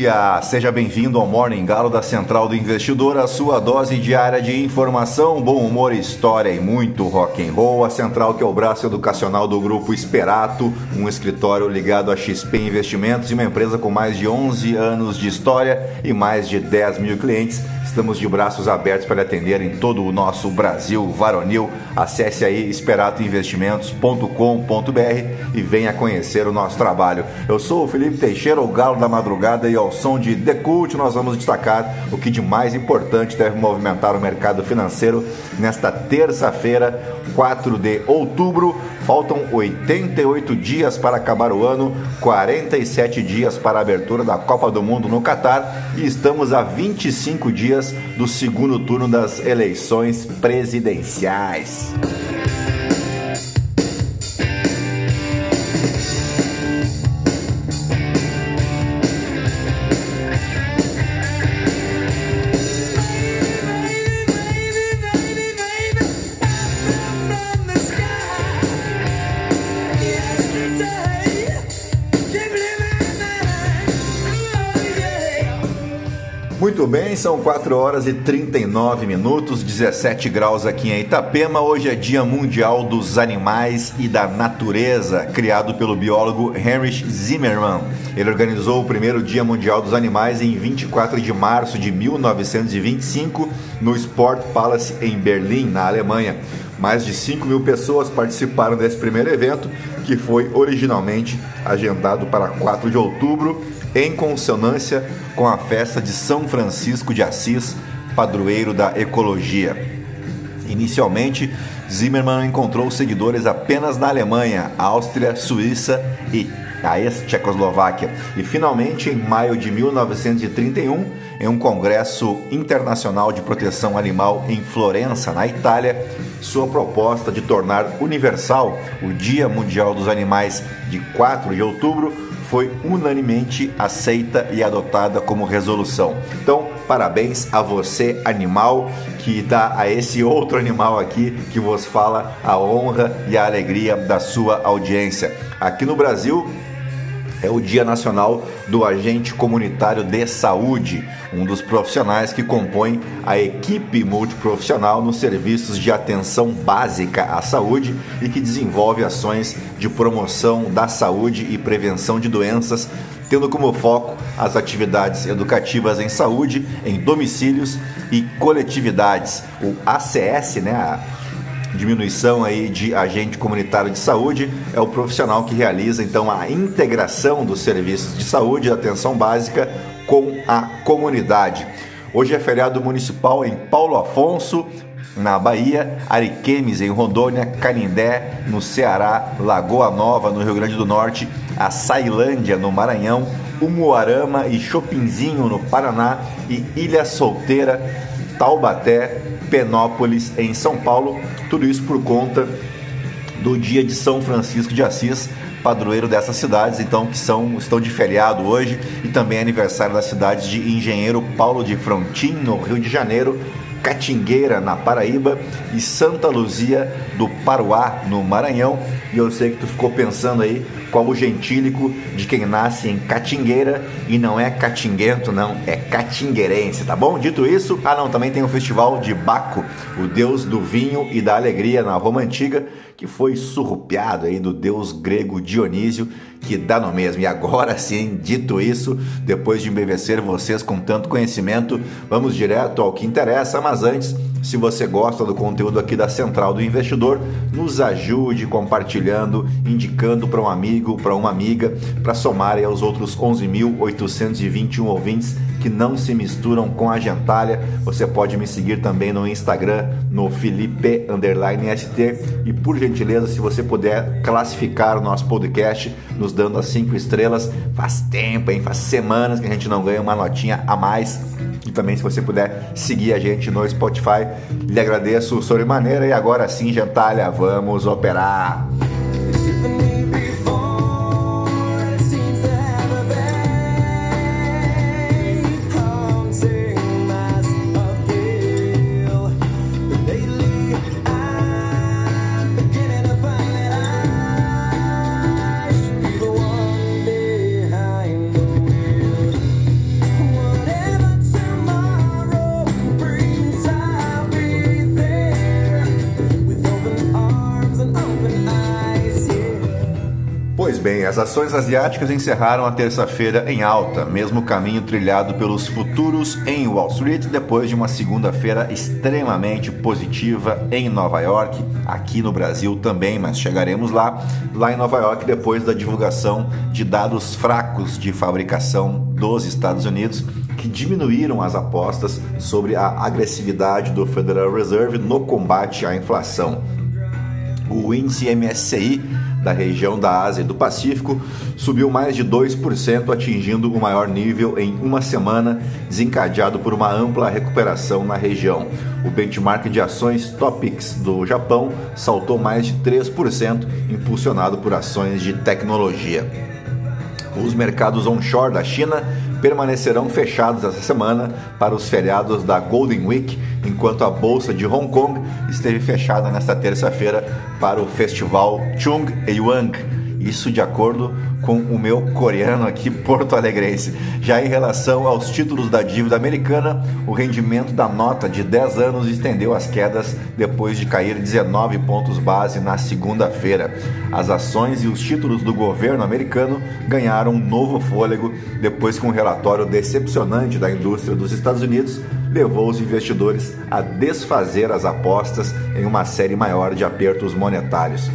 dia! Seja bem-vindo ao Morning Galo da Central do Investidor, a sua dose diária de informação, bom humor, história e muito rock and roll. A Central que é o braço educacional do grupo Esperato, um escritório ligado a XP Investimentos e uma empresa com mais de 11 anos de história e mais de 10 mil clientes. Estamos de braços abertos para atender em todo o nosso Brasil varonil. Acesse aí esperatoinvestimentos.com.br e venha conhecer o nosso trabalho. Eu sou o Felipe Teixeira, o Galo da Madrugada, e ao som de The Cult nós vamos destacar o que de mais importante deve movimentar o mercado financeiro nesta terça-feira, 4 de outubro. Faltam 88 dias para acabar o ano, 47 dias para a abertura da Copa do Mundo no Catar e estamos a 25 dias do segundo turno das eleições presidenciais. Muito bem, são 4 horas e 39 minutos, 17 graus aqui em Itapema. Hoje é Dia Mundial dos Animais e da Natureza, criado pelo biólogo Heinrich Zimmermann. Ele organizou o primeiro Dia Mundial dos Animais em 24 de março de 1925 no Sport Palace em Berlim, na Alemanha. Mais de 5 mil pessoas participaram desse primeiro evento, que foi originalmente agendado para 4 de outubro em consonância com a festa de São Francisco de Assis, padroeiro da ecologia. Inicialmente, Zimmermann encontrou seguidores apenas na Alemanha, Áustria, Suíça e a ex-Tchecoslováquia. E finalmente, em maio de 1931, em um congresso internacional de proteção animal em Florença, na Itália, sua proposta de tornar universal o Dia Mundial dos Animais de 4 de outubro foi unanimemente aceita e adotada como resolução. Então, parabéns a você, animal, que dá a esse outro animal aqui que vos fala a honra e a alegria da sua audiência. Aqui no Brasil, é o Dia Nacional do Agente Comunitário de Saúde, um dos profissionais que compõe a equipe multiprofissional nos serviços de atenção básica à saúde e que desenvolve ações de promoção da saúde e prevenção de doenças, tendo como foco as atividades educativas em saúde, em domicílios e coletividades. O ACS, né? A diminuição aí de agente comunitário de saúde é o profissional que realiza então a integração dos serviços de saúde e atenção básica com a comunidade. Hoje é feriado municipal em Paulo Afonso, na Bahia, Ariquemes em Rondônia, Canindé no Ceará, Lagoa Nova no Rio Grande do Norte, Açailândia no Maranhão, Umuarama e Chopinzinho no Paraná e Ilha Solteira, Taubaté, Penópolis em São Paulo. Tudo isso por conta do dia de São Francisco de Assis, padroeiro dessas cidades, então que são estão de feriado hoje e também é aniversário das cidades de Engenheiro Paulo de Frontin, no Rio de Janeiro, Catingueira, na Paraíba, e Santa Luzia do Paruá, no Maranhão. E eu sei que tu ficou pensando aí qual o gentílico de quem nasce em Catingueira e não é catinguento, não, é catingueirense, tá bom? Dito isso, ah não, também tem o festival de Baco, o deus do vinho e da alegria na Roma Antiga, que foi surrupiado aí do deus grego Dionísio, que dá no mesmo. E agora sim, dito isso, depois de embevecer vocês com tanto conhecimento, vamos direto ao que interessa, mas antes se você gosta do conteúdo aqui da Central do Investidor, nos ajude compartilhando, indicando para um amigo, para uma amiga, para somarem aos outros 11.821 ouvintes que não se misturam com a gentalha. Você pode me seguir também no Instagram, no Felipe ST. E por gentileza, se você puder classificar o nosso podcast, nos dando as cinco estrelas. Faz tempo, hein? Faz semanas que a gente não ganha uma notinha a mais e também se você puder seguir a gente no Spotify, lhe agradeço sobremaneira e agora sim, gentalha, vamos operar! As ações asiáticas encerraram a terça-feira em alta, mesmo caminho trilhado pelos futuros em Wall Street depois de uma segunda-feira extremamente positiva em Nova York, aqui no Brasil também, mas chegaremos lá, lá em Nova York depois da divulgação de dados fracos de fabricação dos Estados Unidos que diminuíram as apostas sobre a agressividade do Federal Reserve no combate à inflação. O índice MSCI da região da Ásia e do Pacífico subiu mais de 2%, atingindo o maior nível em uma semana, desencadeado por uma ampla recuperação na região. O benchmark de ações Topix do Japão saltou mais de 3%, impulsionado por ações de tecnologia. Os mercados onshore da China permanecerão fechados essa semana para os feriados da Golden Week, enquanto a bolsa de Hong Kong esteve fechada nesta terça-feira para o festival Chung Yuang. Isso de acordo com o meu coreano aqui porto-alegrense. Já em relação aos títulos da dívida americana, o rendimento da nota de 10 anos estendeu as quedas depois de cair 19 pontos base na segunda-feira. As ações e os títulos do governo americano ganharam um novo fôlego depois que um relatório decepcionante da indústria dos Estados Unidos levou os investidores a desfazer as apostas em uma série maior de apertos monetários.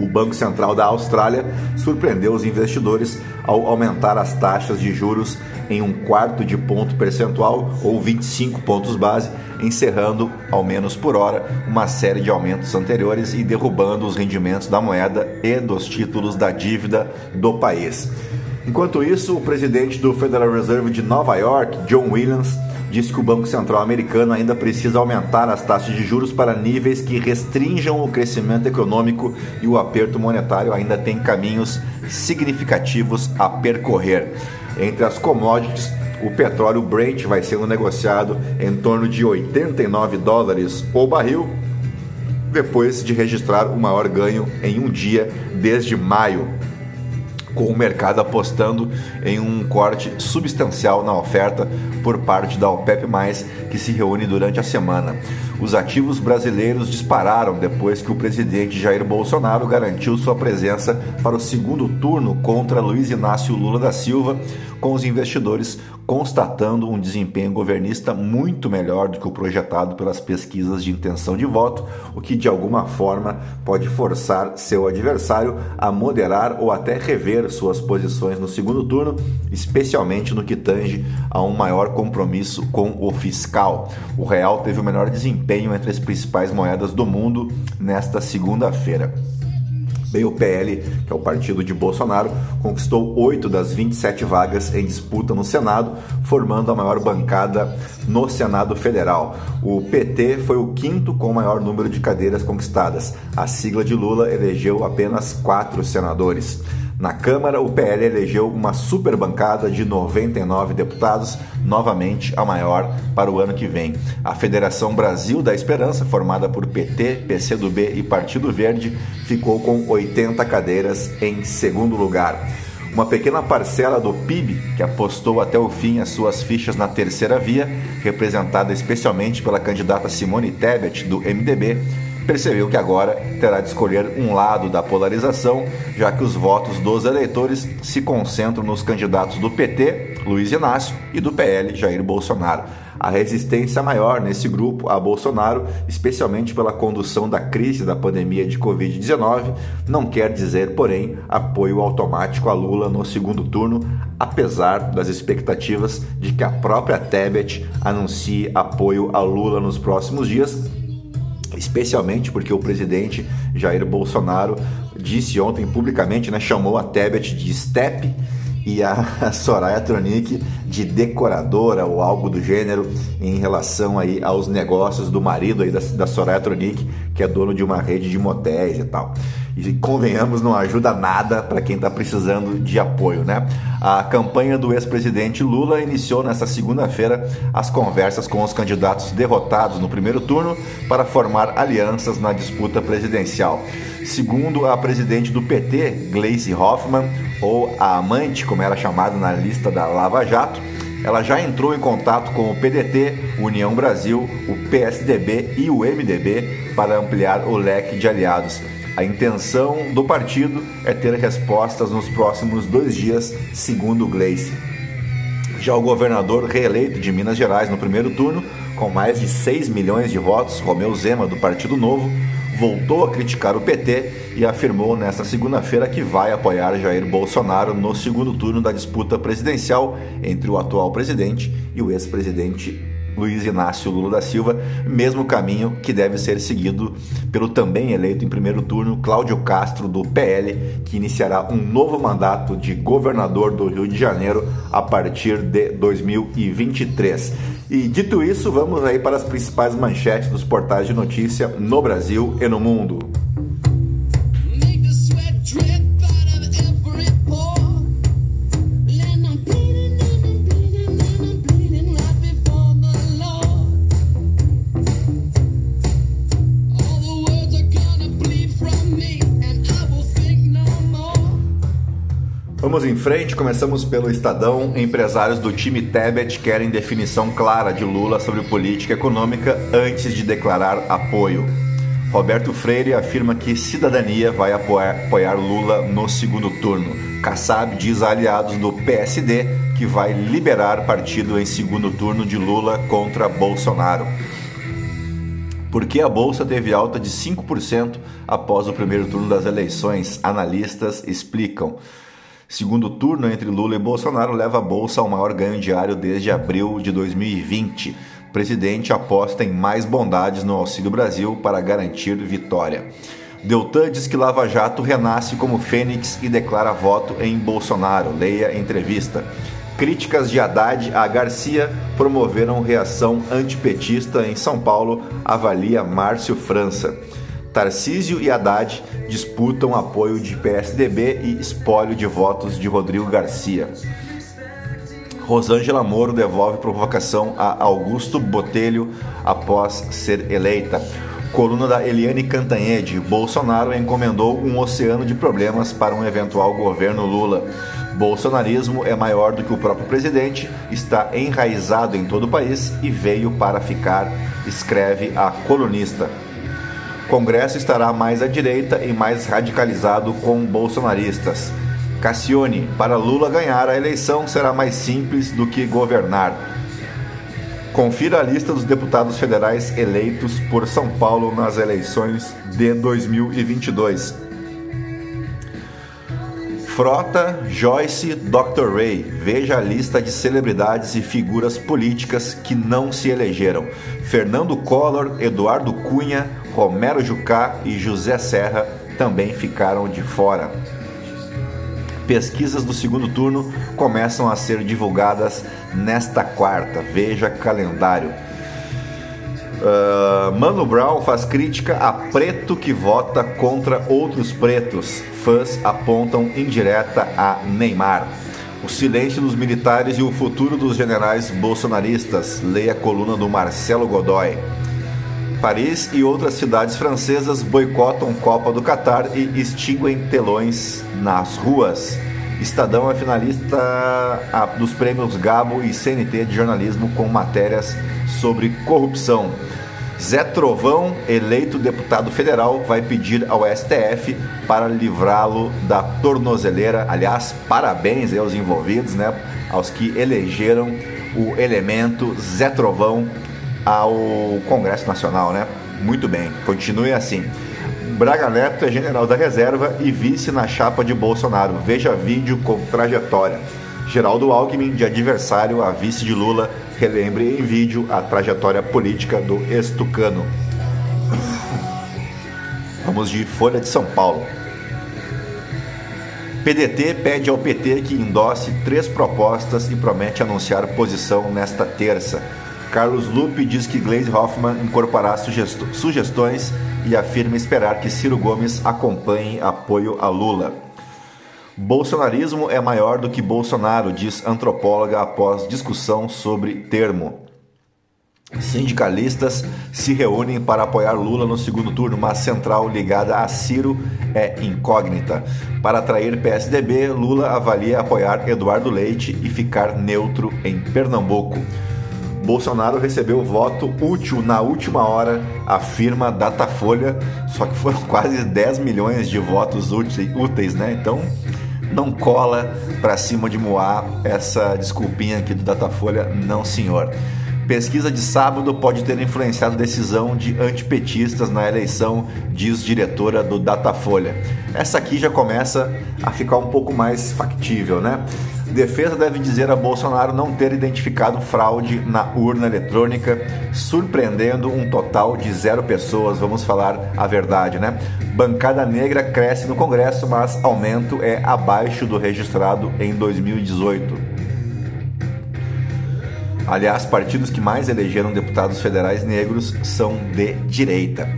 O Banco Central da Austrália surpreendeu os investidores ao aumentar as taxas de juros em um quarto de ponto percentual ou 25 pontos base, encerrando, ao menos por hora, uma série de aumentos anteriores e derrubando os rendimentos da moeda e dos títulos da dívida do país. Enquanto isso, o presidente do Federal Reserve de Nova York, John Williams, disse que o Banco Central americano ainda precisa aumentar as taxas de juros para níveis que restringam o crescimento econômico e o aperto monetário ainda tem caminhos significativos a percorrer. Entre as commodities, o petróleo Brent vai sendo negociado em torno de 89 dólares o barril, depois de registrar o maior ganho em um dia desde maio com o mercado apostando em um corte substancial na oferta por parte da OPEP+, que se reúne durante a semana. Os ativos brasileiros dispararam depois que o presidente Jair Bolsonaro garantiu sua presença para o segundo turno contra Luiz Inácio Lula da Silva, com os investidores constatando um desempenho governista muito melhor do que o projetado pelas pesquisas de intenção de voto, o que de alguma forma pode forçar seu adversário a moderar ou até rever suas posições no segundo turno, especialmente no que tange a um maior compromisso com o fiscal. O real teve o melhor desempenho entre as principais moedas do mundo nesta segunda-feira. Bem, o PL, que é o partido de Bolsonaro, conquistou oito das 27 vagas em disputa no Senado, formando a maior bancada no Senado Federal. O PT foi o quinto com o maior número de cadeiras conquistadas. A sigla de Lula elegeu apenas quatro senadores. Na Câmara, o PL elegeu uma super bancada de 99 deputados, novamente a maior para o ano que vem. A Federação Brasil da Esperança, formada por PT, PCdoB e Partido Verde, ficou com 80 cadeiras em segundo lugar. Uma pequena parcela do PIB, que apostou até o fim as suas fichas na terceira via, representada especialmente pela candidata Simone Tebet, do MDB, percebeu que agora terá de escolher um lado da polarização, já que os votos dos eleitores se concentram nos candidatos do PT, Luiz Inácio, e do PL, Jair Bolsonaro. A resistência maior nesse grupo a Bolsonaro, especialmente pela condução da crise da pandemia de Covid-19, não quer dizer, porém, apoio automático a Lula no segundo turno, apesar das expectativas de que a própria Tebet anuncie apoio a Lula nos próximos dias especialmente porque o presidente Jair Bolsonaro disse ontem publicamente, né, chamou a Tebet de Step e a Soraya Tronic de decoradora ou algo do gênero em relação aí aos negócios do marido aí da, da Soraya Tronic, que é dono de uma rede de motéis e tal. E convenhamos, não ajuda nada para quem está precisando de apoio, né? A campanha do ex-presidente Lula iniciou nesta segunda-feira as conversas com os candidatos derrotados no primeiro turno para formar alianças na disputa presidencial. Segundo a presidente do PT, Gleisi Hoffmann, ou a amante, como era chamada na lista da Lava Jato, ela já entrou em contato com o PDT, União Brasil, o PSDB e o MDB para ampliar o leque de aliados. A intenção do partido é ter respostas nos próximos dois dias, segundo Gleice. Já o governador reeleito de Minas Gerais no primeiro turno, com mais de 6 milhões de votos, Romeu Zema, do Partido Novo, voltou a criticar o PT e afirmou nesta segunda-feira que vai apoiar Jair Bolsonaro no segundo turno da disputa presidencial entre o atual presidente e o ex-presidente Luiz Inácio Lula da Silva, mesmo caminho que deve ser seguido pelo também eleito em primeiro turno Cláudio Castro do PL, que iniciará um novo mandato de governador do Rio de Janeiro a partir de 2023. E dito isso, vamos aí para as principais manchetes dos portais de notícia no Brasil e no mundo. Vamos em frente, começamos pelo Estadão. Empresários do time Tebet querem definição clara de Lula sobre política econômica antes de declarar apoio. Roberto Freire afirma que cidadania vai apoiar, Lula no segundo turno. Kassab diz a aliados do PSD que vai liberar partido em segundo turno de Lula contra Bolsonaro. Porque a bolsa teve alta de 5% após o primeiro turno das eleições, analistas explicam. Segundo turno entre Lula e Bolsonaro leva a bolsa ao maior ganho diário desde abril de 2020. O presidente aposta em mais bondades no Auxílio Brasil para garantir vitória. Deltan diz que Lava Jato renasce como fênix e declara voto em Bolsonaro. Leia entrevista. Críticas de Haddad a Garcia promoveram reação antipetista em São Paulo, avalia Márcio França. Tarcísio e Haddad disputam apoio de PSDB e espólio de votos de Rodrigo Garcia. Rosângela Moro devolve provocação a Augusto Botelho após ser eleita. Coluna da Eliane Cantanhede. Bolsonaro encomendou um oceano de problemas para um eventual governo Lula. Bolsonarismo é maior do que o próprio presidente, está enraizado em todo o país e veio para ficar, escreve a colunista. Congresso estará mais à direita e mais radicalizado com bolsonaristas. Cassione, para Lula ganhar a eleição será mais simples do que governar. Confira a lista dos deputados federais eleitos por São Paulo nas eleições de 2022. Frota, Joyce, Dr. Ray. Veja a lista de celebridades e figuras políticas que não se elegeram. Fernando Collor, Eduardo Cunha, Romero Jucá e José Serra também ficaram de fora. Pesquisas do segundo turno começam a ser divulgadas nesta quarta. Veja calendário. Uh, Mano Brown faz crítica a preto que vota contra outros pretos. Fãs apontam indireta a Neymar. O silêncio dos militares e o futuro dos generais bolsonaristas. Leia a coluna do Marcelo Godoy. Paris e outras cidades francesas boicotam Copa do Catar e extinguem telões nas ruas. Estadão é finalista dos prêmios Gabo e CNT de jornalismo com matérias sobre corrupção. Zé Trovão, eleito deputado federal, vai pedir ao STF para livrá-lo da tornozeleira. Aliás, parabéns aos envolvidos, né? Aos que elegeram o elemento Zé Trovão ao Congresso Nacional, né? Muito bem, continue assim. Braga Neto é general da reserva e vice na chapa de Bolsonaro. Veja vídeo com trajetória. Geraldo Alckmin, de adversário a vice de Lula, relembre em vídeo a trajetória política do estucano. Vamos de Folha de São Paulo. PDT pede ao PT que endosse três propostas e promete anunciar posição nesta terça. Carlos Lupe diz que Gleisi Hoffmann incorporará sugestões e afirma esperar que Ciro Gomes acompanhe apoio a Lula. Bolsonarismo é maior do que Bolsonaro, diz antropóloga após discussão sobre termo. Sindicalistas se reúnem para apoiar Lula no segundo turno, mas central ligada a Ciro é incógnita. Para atrair PSDB, Lula avalia apoiar Eduardo Leite e ficar neutro em Pernambuco. Bolsonaro recebeu voto útil na última hora, afirma Datafolha, só que foram quase 10 milhões de votos úteis, né? Então não cola para cima de Moá essa desculpinha aqui do Datafolha, não senhor. Pesquisa de sábado pode ter influenciado decisão de antipetistas na eleição, diz diretora do Datafolha. Essa aqui já começa a ficar um pouco mais factível, né? Defesa deve dizer a Bolsonaro não ter identificado fraude na urna eletrônica, surpreendendo um total de zero pessoas. Vamos falar a verdade, né? Bancada negra cresce no Congresso, mas aumento é abaixo do registrado em 2018. Aliás, partidos que mais elegeram deputados federais negros são de direita.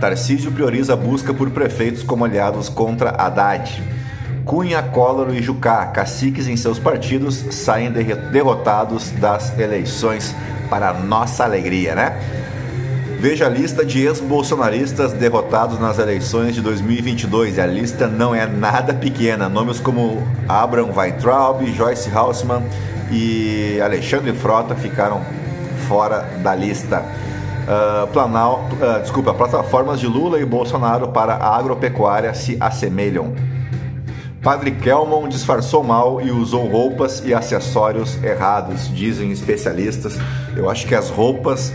Tarcísio prioriza a busca por prefeitos como aliados contra Haddad. Cunha, Collor e Jucá, caciques em seus partidos, saem derrotados das eleições para nossa alegria, né? Veja a lista de ex-bolsonaristas derrotados nas eleições de 2022. E a lista não é nada pequena. Nomes como Abraham Weintraub, Joyce Hausmann e Alexandre Frota ficaram fora da lista. Uh, Planal, uh, desculpa, plataformas de Lula e Bolsonaro para a agropecuária se assemelham. Padre Kelmon disfarçou mal e usou roupas e acessórios errados, dizem especialistas. Eu acho que as roupas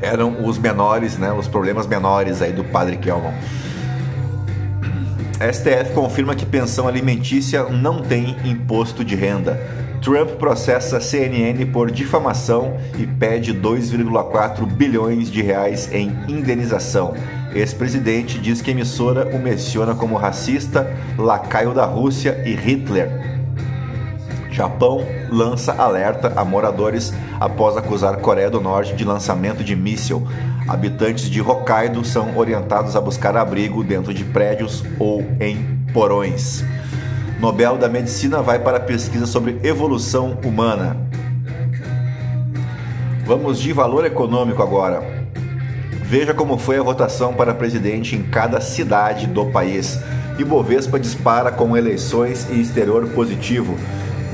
eram os menores, né, os problemas menores aí do Padre Kelmon. STF confirma que pensão alimentícia não tem imposto de renda. Trump processa CNN por difamação e pede 2,4 bilhões de reais em indenização. Ex-presidente diz que emissora o menciona como racista, lacaio da Rússia e Hitler. Japão lança alerta a moradores após acusar Coreia do Norte de lançamento de míssil. Habitantes de Hokkaido são orientados a buscar abrigo dentro de prédios ou em porões. Nobel da Medicina vai para pesquisa sobre evolução humana. Vamos de valor econômico agora. Veja como foi a votação para presidente em cada cidade do país. Ibovespa dispara com eleições e exterior positivo.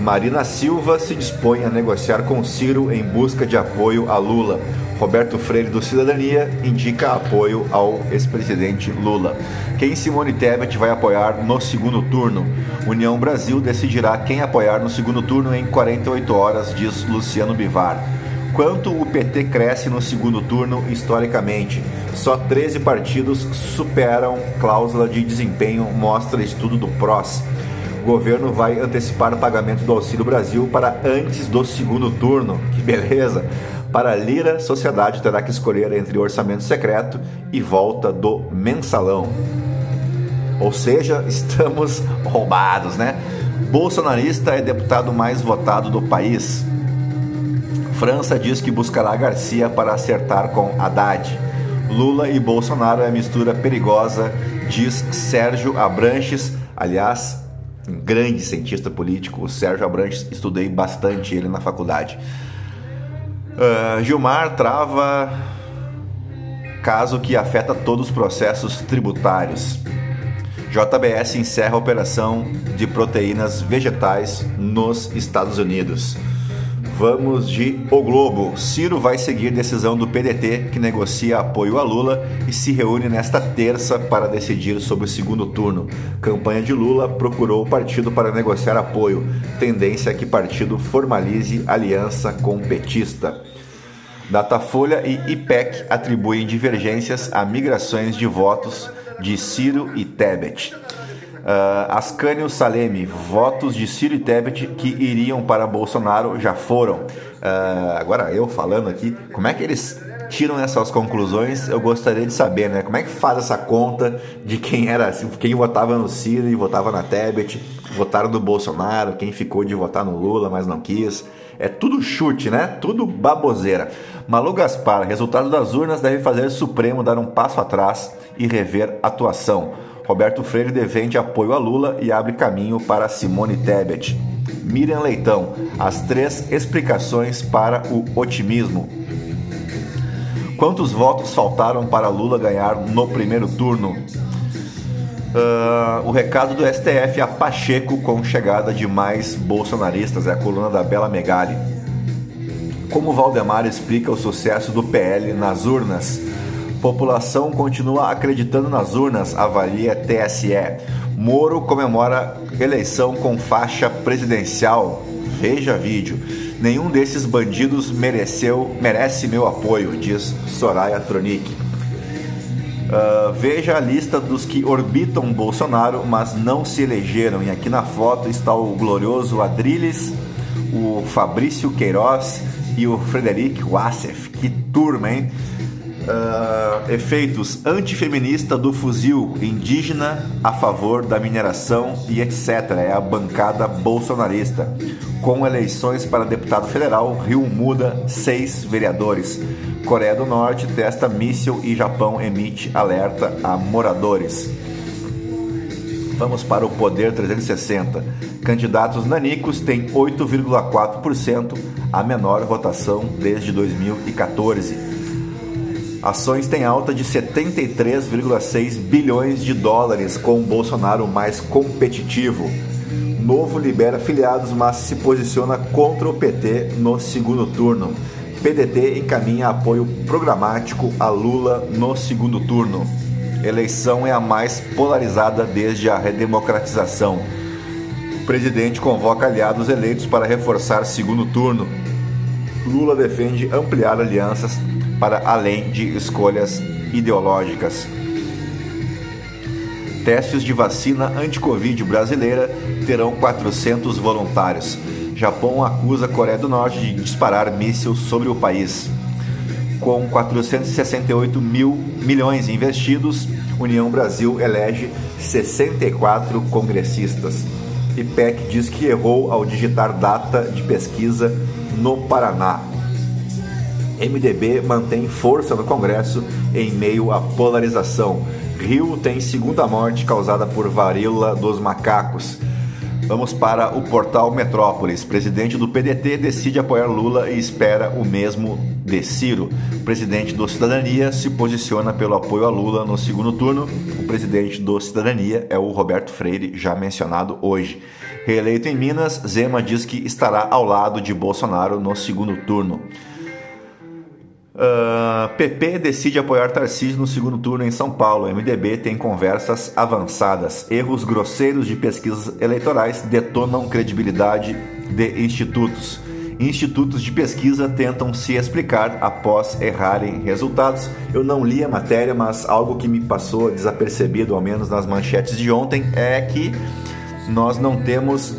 Marina Silva se dispõe a negociar com Ciro em busca de apoio a Lula. Roberto Freire do Cidadania indica apoio ao ex-presidente Lula. Quem Simone Tebet vai apoiar no segundo turno? União Brasil decidirá quem apoiar no segundo turno em 48 horas, diz Luciano Bivar quanto o PT cresce no segundo turno historicamente. Só 13 partidos superam cláusula de desempenho, mostra estudo do PROS. O governo vai antecipar o pagamento do Auxílio Brasil para antes do segundo turno. Que beleza! Para Lira, sociedade terá que escolher entre orçamento secreto e volta do mensalão. Ou seja, estamos roubados, né? Bolsonarista é deputado mais votado do país. França diz que buscará Garcia para acertar com Haddad. Lula e Bolsonaro é mistura perigosa, diz Sérgio Abranches. Aliás, um grande cientista político, Sérgio Abranches, estudei bastante ele na faculdade. Uh, Gilmar trava caso que afeta todos os processos tributários. JBS encerra a operação de proteínas vegetais nos Estados Unidos. Vamos de O Globo. Ciro vai seguir decisão do PDT, que negocia apoio a Lula e se reúne nesta terça para decidir sobre o segundo turno. Campanha de Lula procurou o partido para negociar apoio. Tendência é que partido formalize aliança com petista. Datafolha e IPEC atribuem divergências a migrações de votos de Ciro e Tebet. Uh, Ascânio Salemi, votos de Ciro e Tebet que iriam para Bolsonaro já foram. Uh, agora eu falando aqui, como é que eles tiram essas conclusões? Eu gostaria de saber, né? Como é que faz essa conta de quem era, quem votava no Ciro e votava na Tebet, votaram no Bolsonaro, quem ficou de votar no Lula, mas não quis. É tudo chute, né? Tudo baboseira. Malu Gaspar, resultado das urnas deve fazer o Supremo dar um passo atrás e rever atuação. Roberto Freire defende apoio a Lula e abre caminho para Simone Tebet. Miriam Leitão, as três explicações para o otimismo. Quantos votos faltaram para Lula ganhar no primeiro turno? Uh, o recado do STF a Pacheco com chegada de mais bolsonaristas, é a coluna da Bela Megali. Como Valdemar explica o sucesso do PL nas urnas? População continua acreditando nas urnas, avalia TSE. Moro comemora eleição com faixa presidencial. Veja vídeo. Nenhum desses bandidos mereceu, merece meu apoio, diz Soraya Tronic. Uh, veja a lista dos que orbitam Bolsonaro, mas não se elegeram. E aqui na foto está o glorioso Adriles, o Fabrício Queiroz e o Frederic Wassef. Que turma, hein? Uh, efeitos antifeminista do fuzil indígena a favor da mineração e etc. É a bancada bolsonarista. Com eleições para deputado federal, Rio muda seis vereadores. Coreia do Norte testa míssil e Japão emite alerta a moradores. Vamos para o Poder 360. Candidatos nanicos têm 8,4%, a menor votação desde 2014. Ações têm alta de 73,6 bilhões de dólares, com o Bolsonaro mais competitivo. Novo libera filiados, mas se posiciona contra o PT no segundo turno. PDT encaminha apoio programático a Lula no segundo turno eleição é a mais polarizada desde a redemocratização. O presidente convoca aliados eleitos para reforçar segundo turno. Lula defende ampliar alianças para além de escolhas ideológicas. Testes de vacina anti-Covid brasileira terão 400 voluntários. Japão acusa a Coreia do Norte de disparar mísseis sobre o país com 468 mil milhões investidos, União Brasil elege 64 congressistas. IPEC diz que errou ao digitar data de pesquisa no Paraná. MDB mantém força no Congresso em meio à polarização. Rio tem segunda morte causada por varíola dos macacos. Vamos para o portal Metrópolis. Presidente do PDT decide apoiar Lula e espera o mesmo de Ciro. Presidente do Cidadania se posiciona pelo apoio a Lula no segundo turno. O presidente do Cidadania é o Roberto Freire, já mencionado hoje. Reeleito em Minas, Zema diz que estará ao lado de Bolsonaro no segundo turno. Uh, ah, PP decide apoiar Tarcísio no segundo turno em São Paulo. MDB tem conversas avançadas. Erros grosseiros de pesquisas eleitorais detonam credibilidade de institutos. Institutos de pesquisa tentam se explicar após errarem resultados. Eu não li a matéria, mas algo que me passou desapercebido, ao menos nas manchetes de ontem, é que nós não temos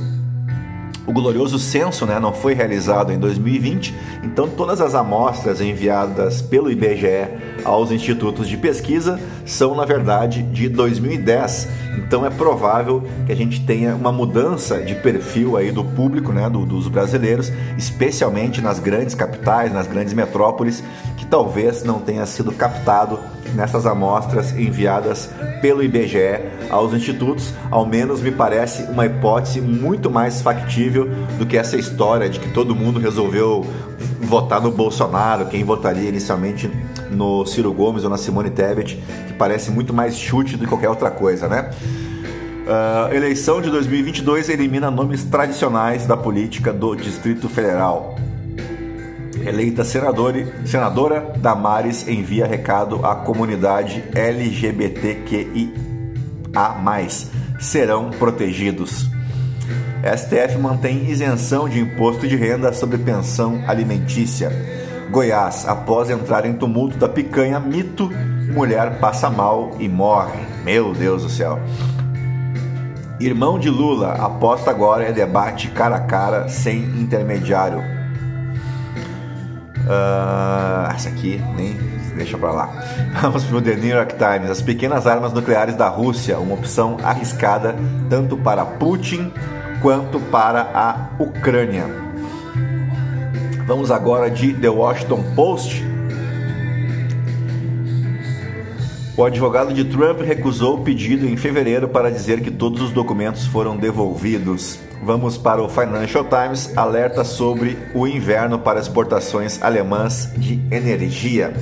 o glorioso censo né, não foi realizado em 2020, então todas as amostras enviadas pelo IBGE aos institutos de pesquisa são, na verdade, de 2010. Então é provável que a gente tenha uma mudança de perfil aí do público, né, do, dos brasileiros, especialmente nas grandes capitais, nas grandes metrópoles, que talvez não tenha sido captado nessas amostras enviadas pelo IBGE aos institutos, ao menos me parece uma hipótese muito mais factível do que essa história de que todo mundo resolveu votar no Bolsonaro, quem votaria inicialmente no Ciro Gomes ou na Simone Tebet, que parece muito mais chute do que qualquer outra coisa, né? Uh, eleição de 2022 elimina nomes tradicionais da política do Distrito Federal. Eleita senadora, senadora Damares envia recado à comunidade LGBTQIA+. Serão protegidos. STF mantém isenção de imposto de renda sobre pensão alimentícia. Goiás, após entrar em tumulto da picanha, mito, mulher passa mal e morre. Meu Deus do céu. Irmão de Lula, aposta agora é debate cara a cara sem intermediário. Uh, essa aqui nem deixa pra lá. Vamos pro The New York Times. As pequenas armas nucleares da Rússia, uma opção arriscada tanto para Putin quanto para a Ucrânia. Vamos agora de The Washington Post. O advogado de Trump recusou o pedido em fevereiro para dizer que todos os documentos foram devolvidos. Vamos para o Financial Times, alerta sobre o inverno para exportações alemãs de energia.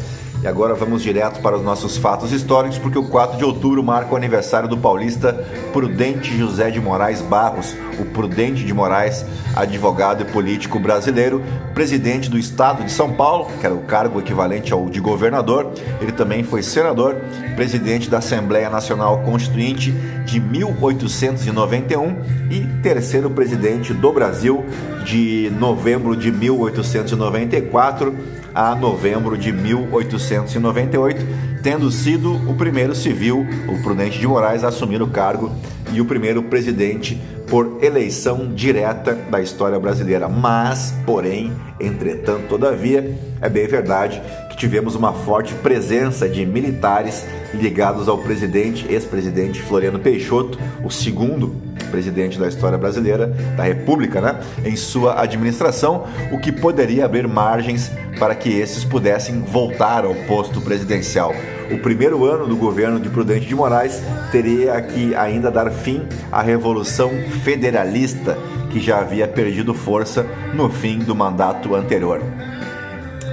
E agora vamos direto para os nossos fatos históricos, porque o 4 de outubro marca o aniversário do paulista Prudente José de Moraes Barros, o Prudente de Moraes, advogado e político brasileiro, presidente do estado de São Paulo, que era o cargo equivalente ao de governador. Ele também foi senador, presidente da Assembleia Nacional Constituinte de 1891 e terceiro presidente do Brasil de novembro de 1894 a novembro de 1898, tendo sido o primeiro civil, o Prudente de Moraes, a assumir o cargo e o primeiro presidente por eleição direta da história brasileira. Mas, porém, entretanto, todavia, é bem verdade que tivemos uma forte presença de militares ligados ao presidente, ex-presidente Floriano Peixoto, o segundo presidente da história brasileira, da República, né, em sua administração, o que poderia abrir margens para que esses pudessem voltar ao posto presidencial. O primeiro ano do governo de Prudente de Moraes teria que ainda dar fim à Revolução Federalista, que já havia perdido força no fim do mandato anterior.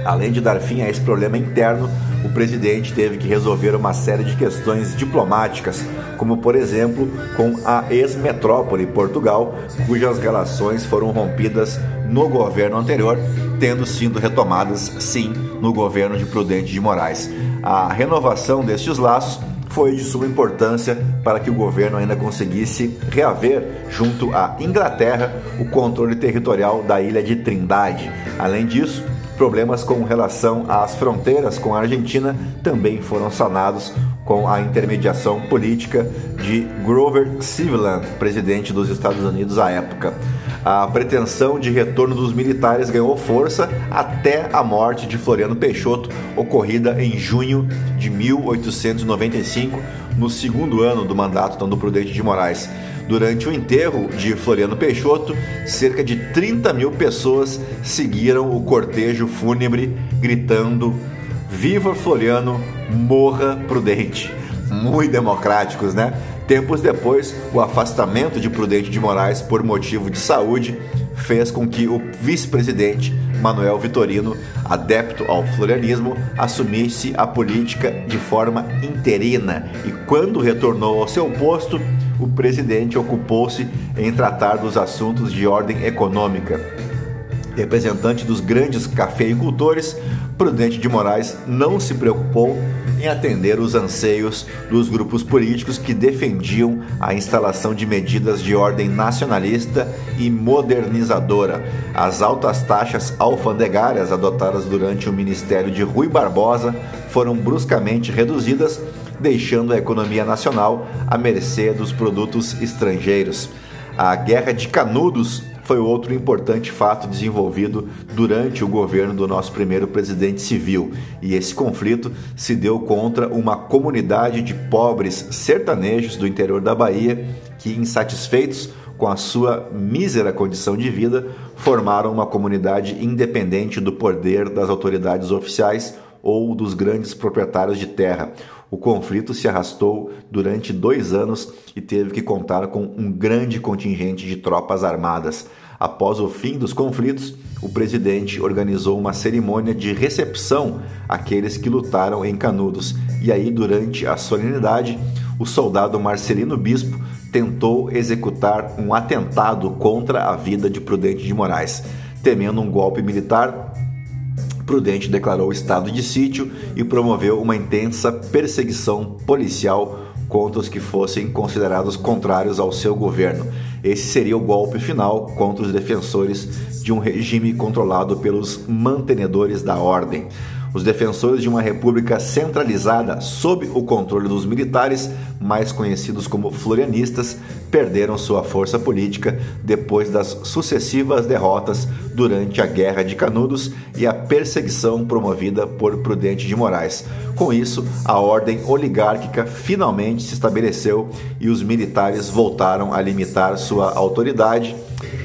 Além de dar fim a esse problema interno, o presidente teve que resolver uma série de questões diplomáticas, como por exemplo com a ex-metrópole Portugal, cujas relações foram rompidas no governo anterior, tendo sido retomadas sim no governo de Prudente de Moraes. A renovação destes laços foi de suma importância para que o governo ainda conseguisse reaver, junto à Inglaterra, o controle territorial da ilha de Trindade. Além disso, Problemas com relação às fronteiras com a Argentina também foram sanados com a intermediação política de Grover Cleveland, presidente dos Estados Unidos à época. A pretensão de retorno dos militares ganhou força até a morte de Floriano Peixoto, ocorrida em junho de 1895, no segundo ano do mandato do Prudente de Moraes. Durante o enterro de Floriano Peixoto, cerca de 30 mil pessoas seguiram o cortejo fúnebre gritando: Viva Floriano, morra Prudente. Muito democráticos, né? Tempos depois, o afastamento de Prudente de Moraes por motivo de saúde fez com que o vice-presidente Manuel Vitorino, adepto ao florianismo, assumisse a política de forma interina e, quando retornou ao seu posto, o presidente ocupou-se em tratar dos assuntos de ordem econômica. Representante dos grandes cafeicultores, Prudente de Moraes não se preocupou em atender os anseios dos grupos políticos que defendiam a instalação de medidas de ordem nacionalista e modernizadora. As altas taxas alfandegárias adotadas durante o ministério de Rui Barbosa foram bruscamente reduzidas deixando a economia nacional à mercê dos produtos estrangeiros. A Guerra de Canudos foi outro importante fato desenvolvido durante o governo do nosso primeiro presidente civil, e esse conflito se deu contra uma comunidade de pobres sertanejos do interior da Bahia que, insatisfeitos com a sua mísera condição de vida, formaram uma comunidade independente do poder das autoridades oficiais ou dos grandes proprietários de terra. O conflito se arrastou durante dois anos e teve que contar com um grande contingente de tropas armadas. Após o fim dos conflitos, o presidente organizou uma cerimônia de recepção àqueles que lutaram em Canudos. E aí, durante a solenidade, o soldado Marcelino Bispo tentou executar um atentado contra a vida de Prudente de Moraes. Temendo um golpe militar, Prudente declarou estado de sítio e promoveu uma intensa perseguição policial contra os que fossem considerados contrários ao seu governo. Esse seria o golpe final contra os defensores de um regime controlado pelos mantenedores da ordem. Os defensores de uma república centralizada sob o controle dos militares, mais conhecidos como florianistas, perderam sua força política depois das sucessivas derrotas durante a Guerra de Canudos e a perseguição promovida por Prudente de Moraes. Com isso, a ordem oligárquica finalmente se estabeleceu e os militares voltaram a limitar sua autoridade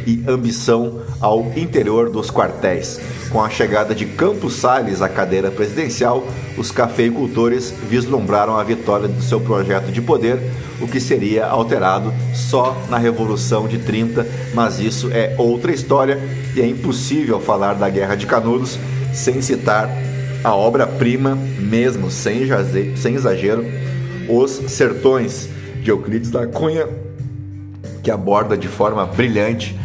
e ambição ao interior dos quartéis. Com a chegada de Campos Salles à cadeira presidencial, os cafeicultores vislumbraram a vitória do seu projeto de poder, o que seria alterado só na Revolução de 30, mas isso é outra história e é impossível falar da Guerra de Canudos sem citar a obra-prima, mesmo sem, sem exagero, Os Sertões, de Euclides da Cunha, que aborda de forma brilhante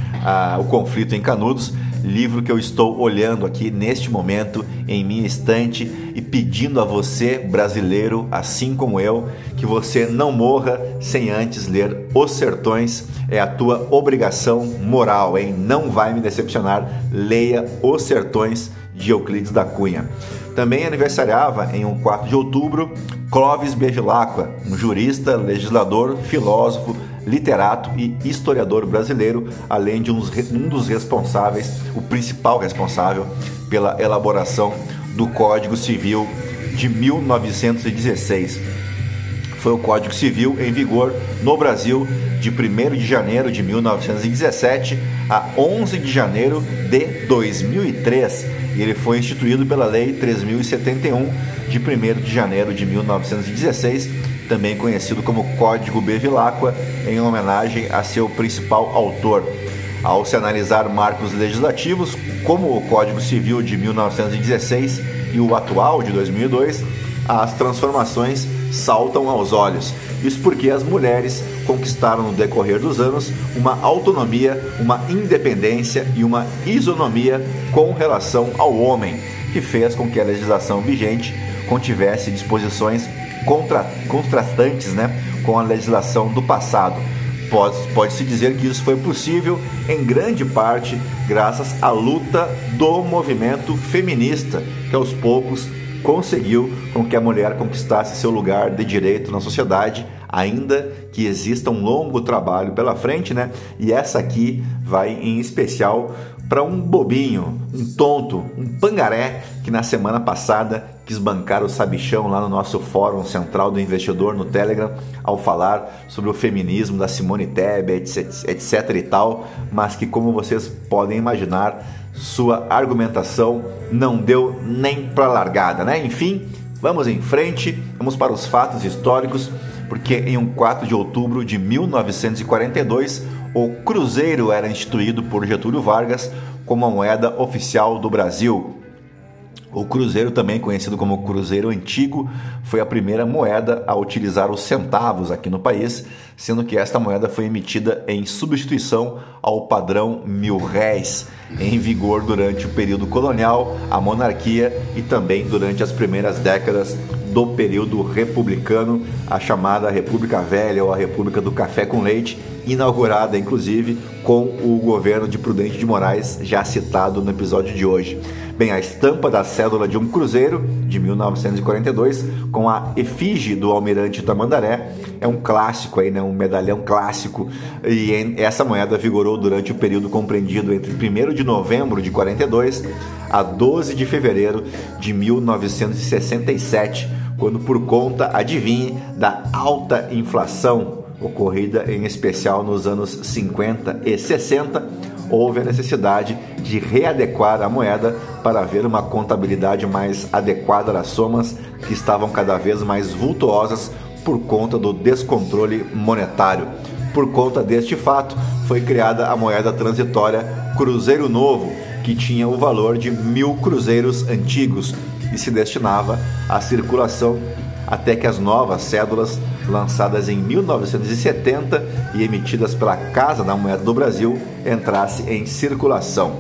o conflito em Canudos livro que eu estou olhando aqui neste momento em minha estante e pedindo a você, brasileiro, assim como eu, que você não morra sem antes ler Os Sertões. É a tua obrigação moral, hein? Não vai me decepcionar. Leia Os Sertões de Euclides da Cunha. Também aniversariava em um 4 de outubro Clóvis Bevilacqua, um jurista, legislador, filósofo, literato e historiador brasileiro, além de um dos responsáveis, o principal responsável pela elaboração do Código Civil de 1916. Foi o Código Civil em vigor no Brasil de 1 de janeiro de 1917 a 11 de janeiro de 2003 e ele foi instituído pela Lei 3071 de 1 de janeiro de 1916 também conhecido como Código Bevilacqua, em homenagem a seu principal autor. Ao se analisar marcos legislativos, como o Código Civil de 1916 e o atual de 2002, as transformações saltam aos olhos. Isso porque as mulheres conquistaram no decorrer dos anos uma autonomia, uma independência e uma isonomia com relação ao homem, que fez com que a legislação vigente contivesse disposições contra, contrastantes né, com a legislação do passado. Pode-se pode dizer que isso foi possível em grande parte graças à luta do movimento feminista, que aos poucos conseguiu com que a mulher conquistasse seu lugar de direito na sociedade, ainda que exista um longo trabalho pela frente, né? E essa aqui vai em especial para um bobinho, um tonto, um pangaré que na semana passada quis bancar o sabichão lá no nosso fórum central do investidor no Telegram ao falar sobre o feminismo da Simone Tebet, etc, etc e tal, mas que como vocês podem imaginar, sua argumentação não deu nem para largada, né? Enfim, vamos em frente, vamos para os fatos históricos, porque em um 4 de outubro de 1942 o cruzeiro era instituído por Getúlio Vargas como a moeda oficial do Brasil. O cruzeiro, também conhecido como cruzeiro antigo, foi a primeira moeda a utilizar os centavos aqui no país, sendo que esta moeda foi emitida em substituição ao padrão mil réis, em vigor durante o período colonial, a monarquia e também durante as primeiras décadas do período republicano, a chamada República Velha ou a República do Café com Leite, inaugurada inclusive com o governo de Prudente de Moraes, já citado no episódio de hoje. Bem, a estampa da cédula de um cruzeiro de 1942 com a efígie do almirante Tamandaré. É um clássico aí, né, um medalhão clássico. E essa moeda vigorou durante o período compreendido entre 1 de novembro de 42 a 12 de fevereiro de 1967, quando por conta, adivinhe, da alta inflação ocorrida em especial nos anos 50 e 60, houve a necessidade de readequar a moeda para haver uma contabilidade mais adequada das somas que estavam cada vez mais vultuosas por conta do descontrole monetário. Por conta deste fato, foi criada a moeda transitória Cruzeiro Novo, que tinha o valor de mil cruzeiros antigos e se destinava à circulação até que as novas cédulas lançadas em 1970 e emitidas pela Casa da Moeda do Brasil, entrasse em circulação.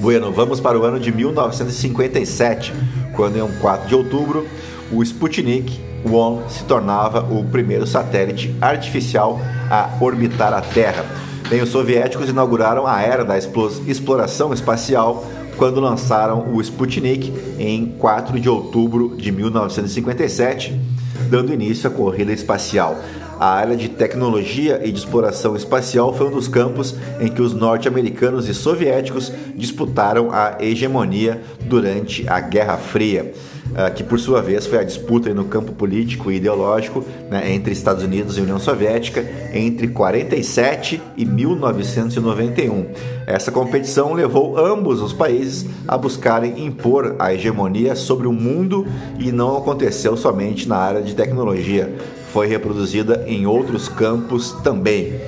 Bueno, vamos para o ano de 1957, quando em 4 de outubro, o Sputnik 1 se tornava o primeiro satélite artificial a orbitar a Terra. Bem, os soviéticos inauguraram a era da exploração espacial quando lançaram o Sputnik em 4 de outubro de 1957 dando início à corrida espacial. A área de tecnologia e de exploração espacial foi um dos campos em que os norte-americanos e soviéticos disputaram a hegemonia durante a Guerra Fria. Ah, que por sua vez foi a disputa no campo político e ideológico né, entre Estados Unidos e União Soviética entre 47 e 1991. Essa competição levou ambos os países a buscarem impor a hegemonia sobre o mundo e não aconteceu somente na área de tecnologia, foi reproduzida em outros campos também.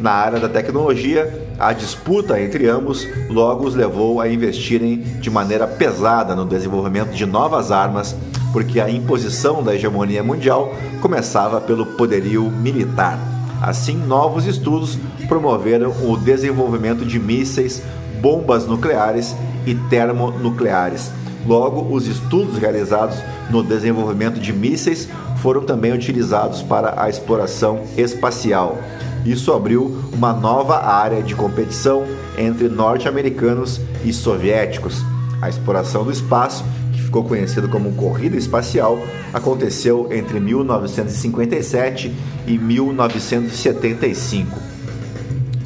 Na área da tecnologia, a disputa entre ambos logo os levou a investirem de maneira pesada no desenvolvimento de novas armas, porque a imposição da hegemonia mundial começava pelo poderio militar. Assim, novos estudos promoveram o desenvolvimento de mísseis, bombas nucleares e termonucleares. Logo, os estudos realizados no desenvolvimento de mísseis foram também utilizados para a exploração espacial. Isso abriu uma nova área de competição entre norte-americanos e soviéticos. A exploração do espaço, que ficou conhecido como corrida espacial, aconteceu entre 1957 e 1975.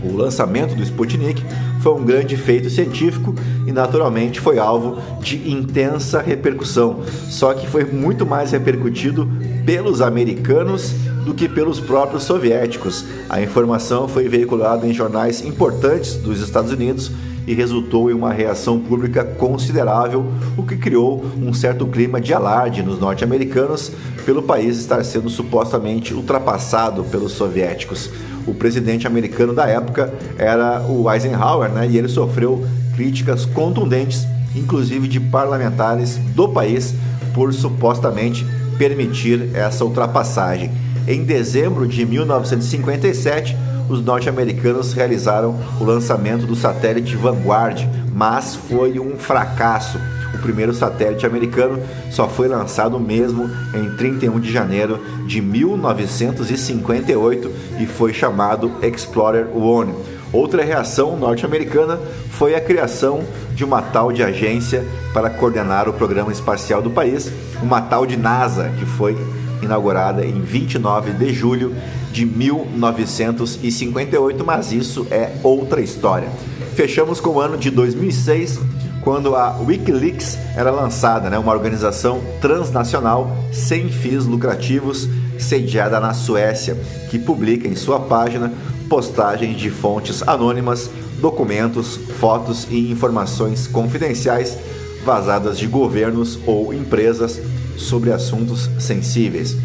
O lançamento do Sputnik foi um grande feito científico e naturalmente foi alvo de intensa repercussão, só que foi muito mais repercutido pelos americanos do que pelos próprios soviéticos. A informação foi veiculada em jornais importantes dos Estados Unidos e resultou em uma reação pública considerável, o que criou um certo clima de alarde nos norte-americanos pelo país estar sendo supostamente ultrapassado pelos soviéticos. O presidente americano da época era o Eisenhower, né, e ele sofreu críticas contundentes, inclusive de parlamentares do país, por supostamente permitir essa ultrapassagem. Em dezembro de 1957, os norte-americanos realizaram o lançamento do satélite Vanguard, mas foi um fracasso. O primeiro satélite americano só foi lançado mesmo em 31 de janeiro de 1958 e foi chamado Explorer One. Outra reação norte-americana foi a criação de uma tal de agência para coordenar o programa espacial do país, uma tal de NASA, que foi inaugurada em 29 de julho de 1958, mas isso é outra história. Fechamos com o ano de 2006, quando a Wikileaks era lançada, né, uma organização transnacional sem fins lucrativos, sediada na Suécia, que publica em sua página postagens de fontes anônimas, documentos, fotos e informações confidenciais vazadas de governos ou empresas sobre assuntos sensíveis.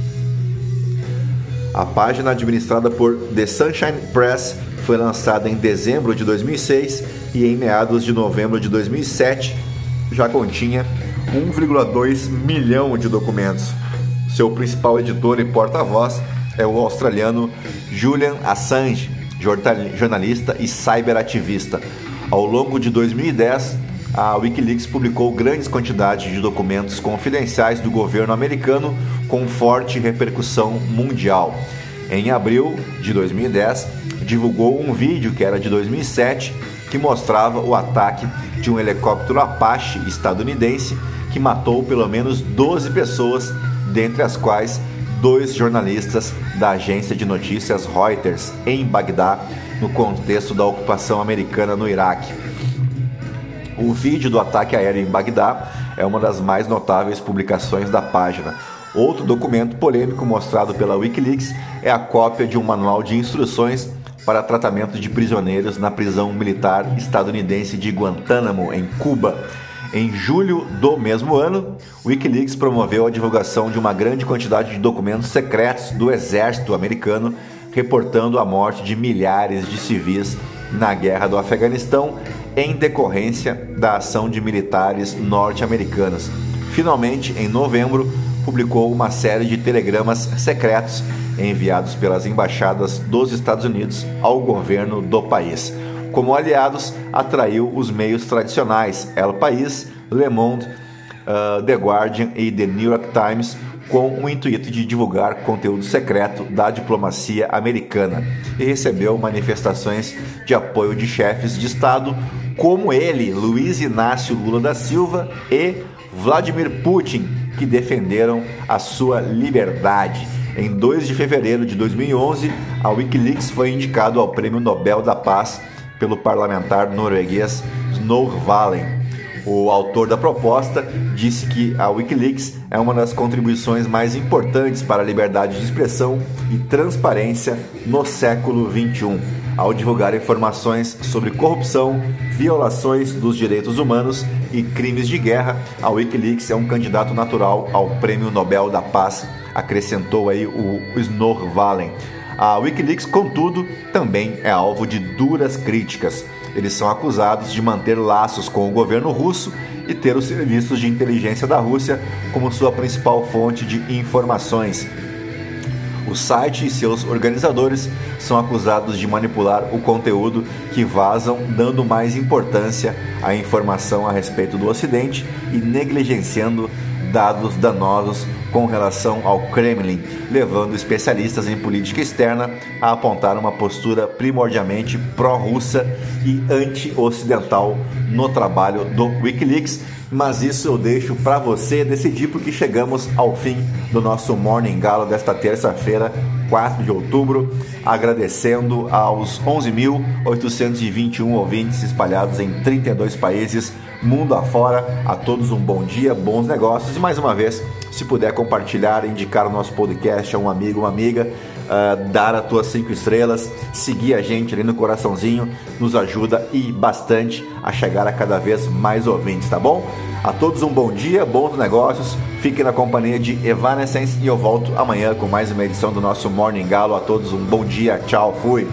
A página administrada por The Sunshine Press foi lançada em dezembro de 2006 e em meados de novembro de 2007 já continha 1,2 milhão de documentos. Seu principal editor e porta-voz é o australiano Julian Assange, jornalista e cyberativista. Ao longo de 2010, a Wikileaks publicou grandes quantidades de documentos confidenciais do governo americano com forte repercussão mundial. Em abril de 2010, divulgou um vídeo que era de 2007 que mostrava o ataque de um helicóptero Apache estadunidense que matou pelo menos 12 pessoas, dentre as quais dois jornalistas da agência de notícias Reuters em Bagdá, no contexto da ocupação americana no Iraque. O vídeo do ataque aéreo em Bagdá é uma das mais notáveis publicações da página. Outro documento polêmico mostrado pela Wikileaks é a cópia de um manual de instruções para tratamento de prisioneiros na prisão militar estadunidense de Guantánamo, em Cuba. Em julho do mesmo ano, Wikileaks promoveu a divulgação de uma grande quantidade de documentos secretos do exército americano reportando a morte de milhares de civis na guerra do Afeganistão em decorrência da ação de militares norte-americanos. Finalmente, em novembro, publicou uma série de telegramas secretos enviados pelas embaixadas dos Estados Unidos ao governo do país. Como aliados, atraiu os meios tradicionais El País, Le Monde, uh, The Guardian e The New York Times com o intuito de divulgar conteúdo secreto da diplomacia americana e recebeu manifestações de apoio de chefes de Estado como ele, Luiz Inácio Lula da Silva e Vladimir Putin, que defenderam a sua liberdade. Em 2 de fevereiro de 2011, a Wikileaks foi indicado ao Prêmio Nobel da Paz pelo parlamentar norueguês Snorre Valen o autor da proposta disse que a Wikileaks é uma das contribuições mais importantes para a liberdade de expressão e transparência no século XXI, ao divulgar informações sobre corrupção, violações dos direitos humanos e crimes de guerra. A Wikileaks é um candidato natural ao Prêmio Nobel da Paz, acrescentou aí o Snorre Valen. A Wikileaks, contudo, também é alvo de duras críticas. Eles são acusados de manter laços com o governo russo e ter os serviços de inteligência da Rússia como sua principal fonte de informações. O site e seus organizadores são acusados de manipular o conteúdo que vazam, dando mais importância à informação a respeito do Ocidente e negligenciando dados danosos com relação ao Kremlin, levando especialistas em política externa a apontar uma postura primordialmente pró-russa e anti-ocidental no trabalho do Wikileaks. Mas isso eu deixo para você decidir, porque chegamos ao fim do nosso Morning Galo desta terça-feira, 4 de outubro, agradecendo aos 11.821 ouvintes espalhados em 32 países, mundo afora. A todos um bom dia, bons negócios e mais uma vez, se puder compartilhar, indicar o nosso podcast a um amigo, uma amiga, uh, dar as tuas cinco estrelas, seguir a gente ali no coraçãozinho, nos ajuda e bastante a chegar a cada vez mais ouvintes, tá bom? A todos um bom dia, bons negócios. Fiquem na companhia de Evanescence e eu volto amanhã com mais uma edição do nosso Morning Galo. A todos um bom dia, tchau, fui.